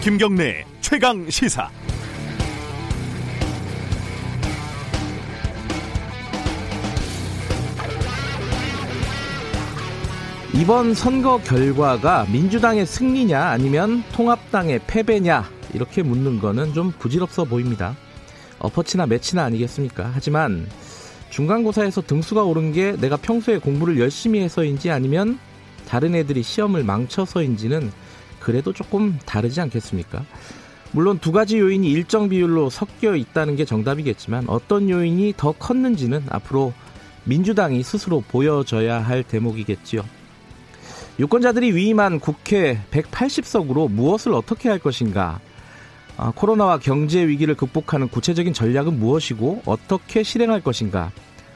김경래 최강 시사. 이번 선거 결과가 민주당의 승리냐 아니면 통합당의 패배냐 이렇게 묻는 거는 좀 부질없어 보입니다. 엎어치나 매치나 아니겠습니까? 하지만 중간고사에서 등수가 오른 게 내가 평소에 공부를 열심히 해서인지 아니면 다른 애들이 시험을 망쳐서인지는 그래도 조금 다르지 않겠습니까? 물론 두 가지 요인이 일정 비율로 섞여 있다는 게 정답이겠지만 어떤 요인이 더 컸는지는 앞으로 민주당이 스스로 보여줘야 할 대목이겠지요. 유권자들이 위임한 국회 180석으로 무엇을 어떻게 할 것인가? 아, 코로나와 경제 위기를 극복하는 구체적인 전략은 무엇이고 어떻게 실행할 것인가?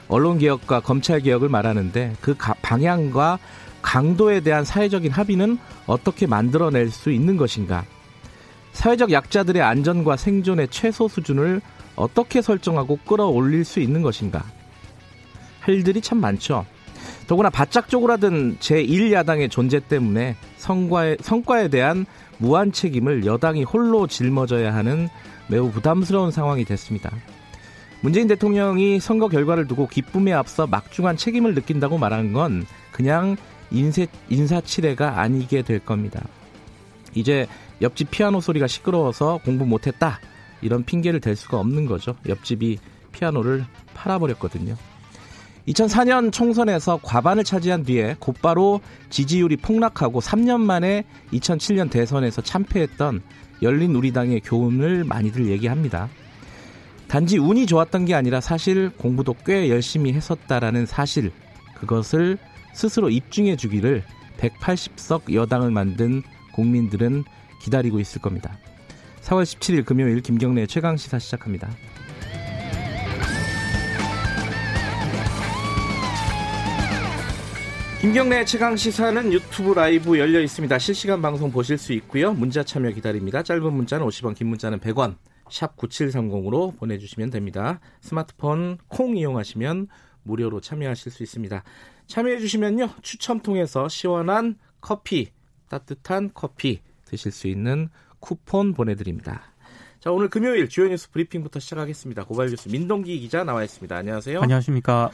언론 개혁과 검찰 개혁을 말하는데 그 방향과 강도에 대한 사회적인 합의는 어떻게 만들어낼 수 있는 것인가? 사회적 약자들의 안전과 생존의 최소 수준을 어떻게 설정하고 끌어올릴 수 있는 것인가? 할 일들이 참 많죠. 더구나 바짝 쪼그라든 제1야당의 존재 때문에 성과에, 성과에 대한 무한 책임을 여당이 홀로 짊어져야 하는 매우 부담스러운 상황이 됐습니다. 문재인 대통령이 선거 결과를 두고 기쁨에 앞서 막중한 책임을 느낀다고 말하는 건 그냥 인세, 인사치레가 아니게 될 겁니다. 이제 옆집 피아노 소리가 시끄러워서 공부 못했다. 이런 핑계를 댈 수가 없는 거죠. 옆집이 피아노를 팔아버렸거든요. 2004년 총선에서 과반을 차지한 뒤에 곧바로 지지율이 폭락하고 3년 만에 2007년 대선에서 참패했던 열린 우리당의 교훈을 많이들 얘기합니다. 단지 운이 좋았던 게 아니라 사실 공부도 꽤 열심히 했었다라는 사실, 그것을 스스로 입증해 주기를 180석 여당을 만든 국민들은 기다리고 있을 겁니다. 4월 17일 금요일 김경래 최강 시사 시작합니다. 김경래 최강 시사는 유튜브 라이브 열려 있습니다. 실시간 방송 보실 수 있고요. 문자 참여 기다립니다. 짧은 문자는 50원, 긴 문자는 100원. 샵 9730으로 보내 주시면 됩니다. 스마트폰 콩 이용하시면 무료로 참여하실 수 있습니다. 참여해 주시면요. 추첨 통해서 시원한 커피, 따뜻한 커피 드실 수 있는 쿠폰 보내드립니다. 자, 오늘 금요일 주요 뉴스 브리핑부터 시작하겠습니다. 고발 뉴스 민동기 기자 나와 있습니다. 안녕하세요. 안녕하십니까.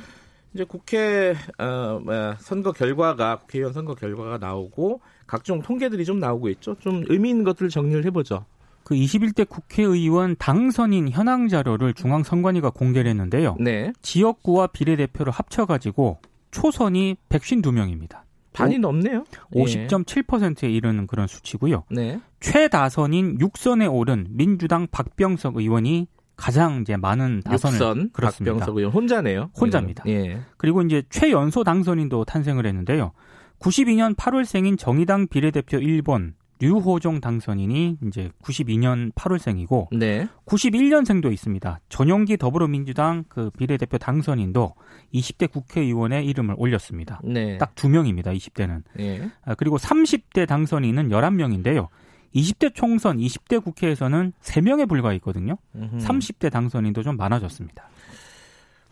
이제 국회 어, 뭐, 선거 결과가 국회의원 선거 결과가 나오고 각종 통계들이 좀 나오고 있죠. 좀 의미 있는 것들을 정리를 해보죠. 그 21대 국회의원 당선인 현황 자료를 중앙선관위가 공개를 했는데요. 네. 지역구와 비례대표를 합쳐가지고 초선이 152명입니다. 반이 넘네요. 50.7%에 이르는 그런 수치고요. 네. 최다선인 6선에 오른 민주당 박병석 의원이 가장 이제 많은 다선을 육선, 그렇습니다. 박병석 의원 혼자네요. 혼자입니다. 예. 그리고 이제 최연소 당선인도 탄생을 했는데요. 92년 8월생인 정의당 비례대표 1번 류호종 당선인이 이제 92년 8월생이고 네. 91년생도 있습니다. 전용기 더불어민주당 그 비례대표 당선인도 20대 국회의원의 이름을 올렸습니다. 네. 딱두 명입니다. 20대는. 네. 아, 그리고 30대 당선인은 11명인데요. 20대 총선, 20대 국회에서는 3명에 불과했거든요. 음흠. 30대 당선인도 좀 많아졌습니다.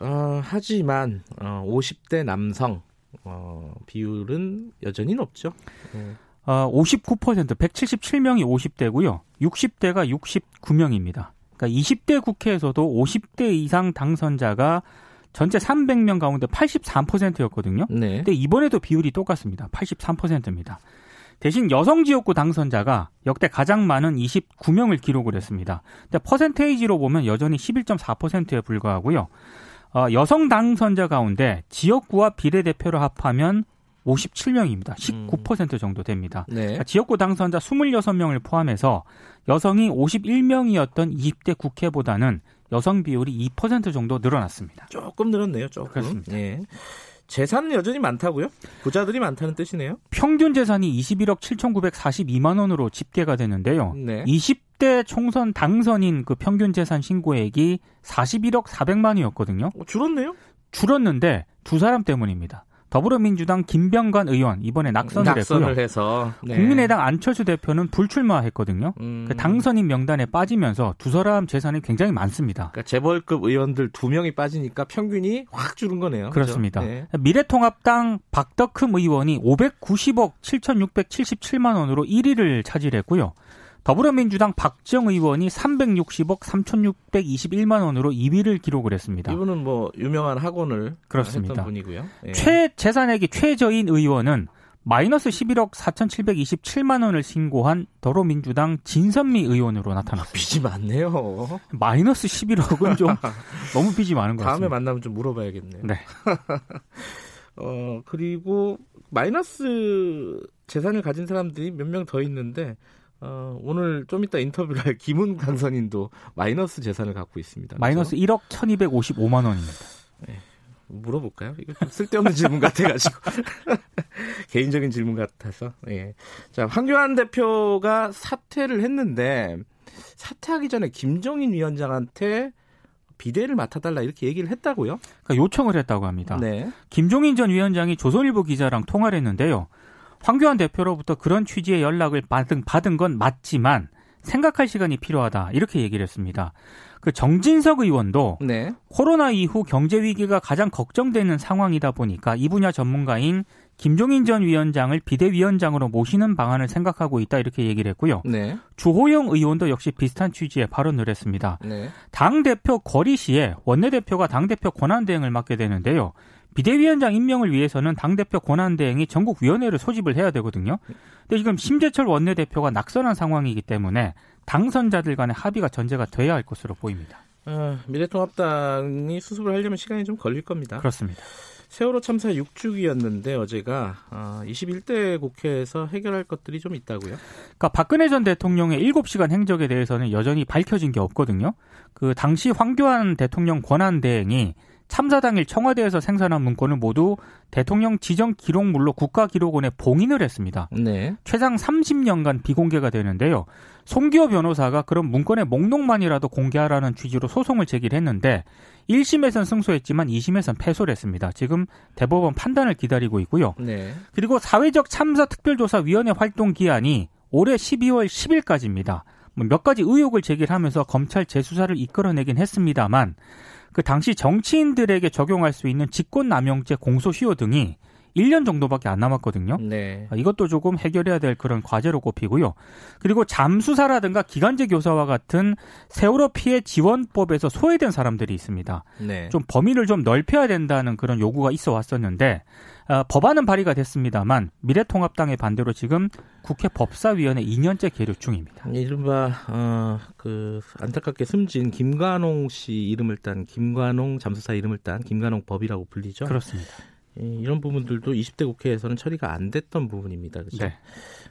어, 하지만 어, 50대 남성 어, 비율은 여전히 높죠. 네. 어, 59% 177명이 50대고요. 60대가 69명입니다. 그러니까 20대 국회에서도 50대 이상 당선자가 전체 300명 가운데 83%였거든요. 네. 근데 이번에도 비율이 똑같습니다. 83%입니다. 대신 여성 지역구 당선자가 역대 가장 많은 29명을 기록을 했습니다. 근데 퍼센테이지로 보면 여전히 11.4%에 불과하고요. 어, 여성 당선자 가운데 지역구와 비례대표를 합하면 57명입니다. 19% 정도 됩니다. 네. 그러니까 지역구 당선자 26명을 포함해서 여성이 51명이었던 20대 국회보다는 여성 비율이 2% 정도 늘어났습니다. 조금 늘었네요. 조금. 그렇습니다. 네. 재산은 여전히 많다고요? 부자들이 많다는 뜻이네요. 평균 재산이 21억 7,942만 원으로 집계가 되는데요. 네. 20대 총선 당선인 그 평균 재산 신고액이 41억 400만 원이었거든요. 어, 줄었네요? 줄었는데 두 사람 때문입니다. 더불어민주당 김병관 의원 이번에 낙선을, 낙선을 했고요. 해서 네. 국민의당 안철수 대표는 불출마했거든요. 음. 그 당선인 명단에 빠지면서 두 사람 재산이 굉장히 많습니다. 그러니까 재벌급 의원들 두 명이 빠지니까 평균이 확 줄은 거네요. 그렇습니다. 네. 미래통합당 박덕흠 의원이 590억 7,677만 원으로 1위를 차지했고요. 더불어민주당 박정 의원이 360억 3,621만 원으로 2위를 기록을 했습니다. 이분은 뭐 유명한 학원을 그렇습니다. 했던 분이고요. 예. 최 재산액이 최저인 의원은 마이너스 11억 4,727만 원을 신고한 더불어민주당 진선미 의원으로 나타났습니다. 빚이 많네요. 마이너스 11억은 좀 너무 빚이 많은 것 다음에 같습니다. 만나면 좀 물어봐야겠네요. 네. 어, 그리고 마이너스 재산을 가진 사람들이 몇 명 더 있는데 어, 오늘 좀 이따 인터뷰를 할 김은 강선인도 마이너스 재산을 갖고 있습니다. 마이너스 1억 1,255만 원입니다. 물어볼까요? 이거 좀 쓸데없는 질문 같아가지고 개인적인 질문 같아서. 예. 자 황교안 대표가 사퇴를 했는데 사퇴하기 전에 김종인 위원장한테 비대를 맡아달라 이렇게 얘기를 했다고요? 그러니까 요청을 했다고 합니다. 네. 김종인 전 위원장이 조선일보 기자랑 통화를 했는데요. 황교안 대표로부터 그런 취지의 연락을 받은, 받은 건 맞지만 생각할 시간이 필요하다 이렇게 얘기를 했습니다. 그 정진석 의원도 네. 코로나 이후 경제 위기가 가장 걱정되는 상황이다 보니까 이 분야 전문가인 김종인 전 위원장을 비대위원장으로 모시는 방안을 생각하고 있다 이렇게 얘기를 했고요. 네. 주호영 의원도 역시 비슷한 취지의 발언을 했습니다. 네. 당 대표 거리 시에 원내 대표가 당 대표 권한 대행을 맡게 되는데요. 비대위원장 임명을 위해서는 당 대표 권한 대행이 전국 위원회를 소집을 해야 되거든요. 근데 지금 심재철 원내 대표가 낙선한 상황이기 때문에 당선자들 간의 합의가 전제가 돼야 할 것으로 보입니다. 어, 미래통합당이 수습을 하려면 시간이 좀 걸릴 겁니다. 그렇습니다. 세월호 참사 6주기였는데 어제가 어, 21대 국회에서 해결할 것들이 좀 있다고요? 그러니까 박근혜 전 대통령의 7시간 행적에 대해서는 여전히 밝혀진 게 없거든요. 그 당시 황교안 대통령 권한 대행이 참사 당일 청와대에서 생산한 문건을 모두 대통령 지정 기록물로 국가기록원에 봉인을 했습니다. 네. 최장 30년간 비공개가 되는데요. 송기호 변호사가 그런 문건의 목록만이라도 공개하라는 취지로 소송을 제기했는데 1심에선 승소했지만 2심에선 패소를 했습니다. 지금 대법원 판단을 기다리고 있고요. 네. 그리고 사회적 참사 특별조사위원회 활동 기한이 올해 12월 10일까지입니다. 뭐몇 가지 의혹을 제기하면서 검찰 재수사를 이끌어내긴 했습니다만 그 당시 정치인들에게 적용할 수 있는 직권남용죄 공소시효 등이 1년 정도밖에 안 남았거든요. 네. 이것도 조금 해결해야 될 그런 과제로 꼽히고요. 그리고 잠수사라든가 기간제 교사와 같은 세월호 피해 지원법에서 소외된 사람들이 있습니다. 네. 좀 범위를 좀 넓혀야 된다는 그런 요구가 있어 왔었는데 어, 법안은 발의가 됐습니다만 미래통합당의 반대로 지금 국회 법사위원회 2년째 계류 중입니다. 이른바 어, 그 안타깝게 숨진 김관홍 씨 이름을 딴 김관홍 잠수사 이름을 딴 김관홍 법이라고 불리죠. 그렇습니다. 이- 이런 부분들도 20대 국회에서는 처리가 안 됐던 부분입니다. 그렇죠? 네.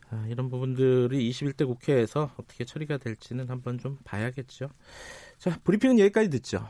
아, 이런 부분들이 21대 국회에서 어떻게 처리가 될지는 한번 좀 봐야겠죠. 자, 브리핑은 여기까지 듣죠.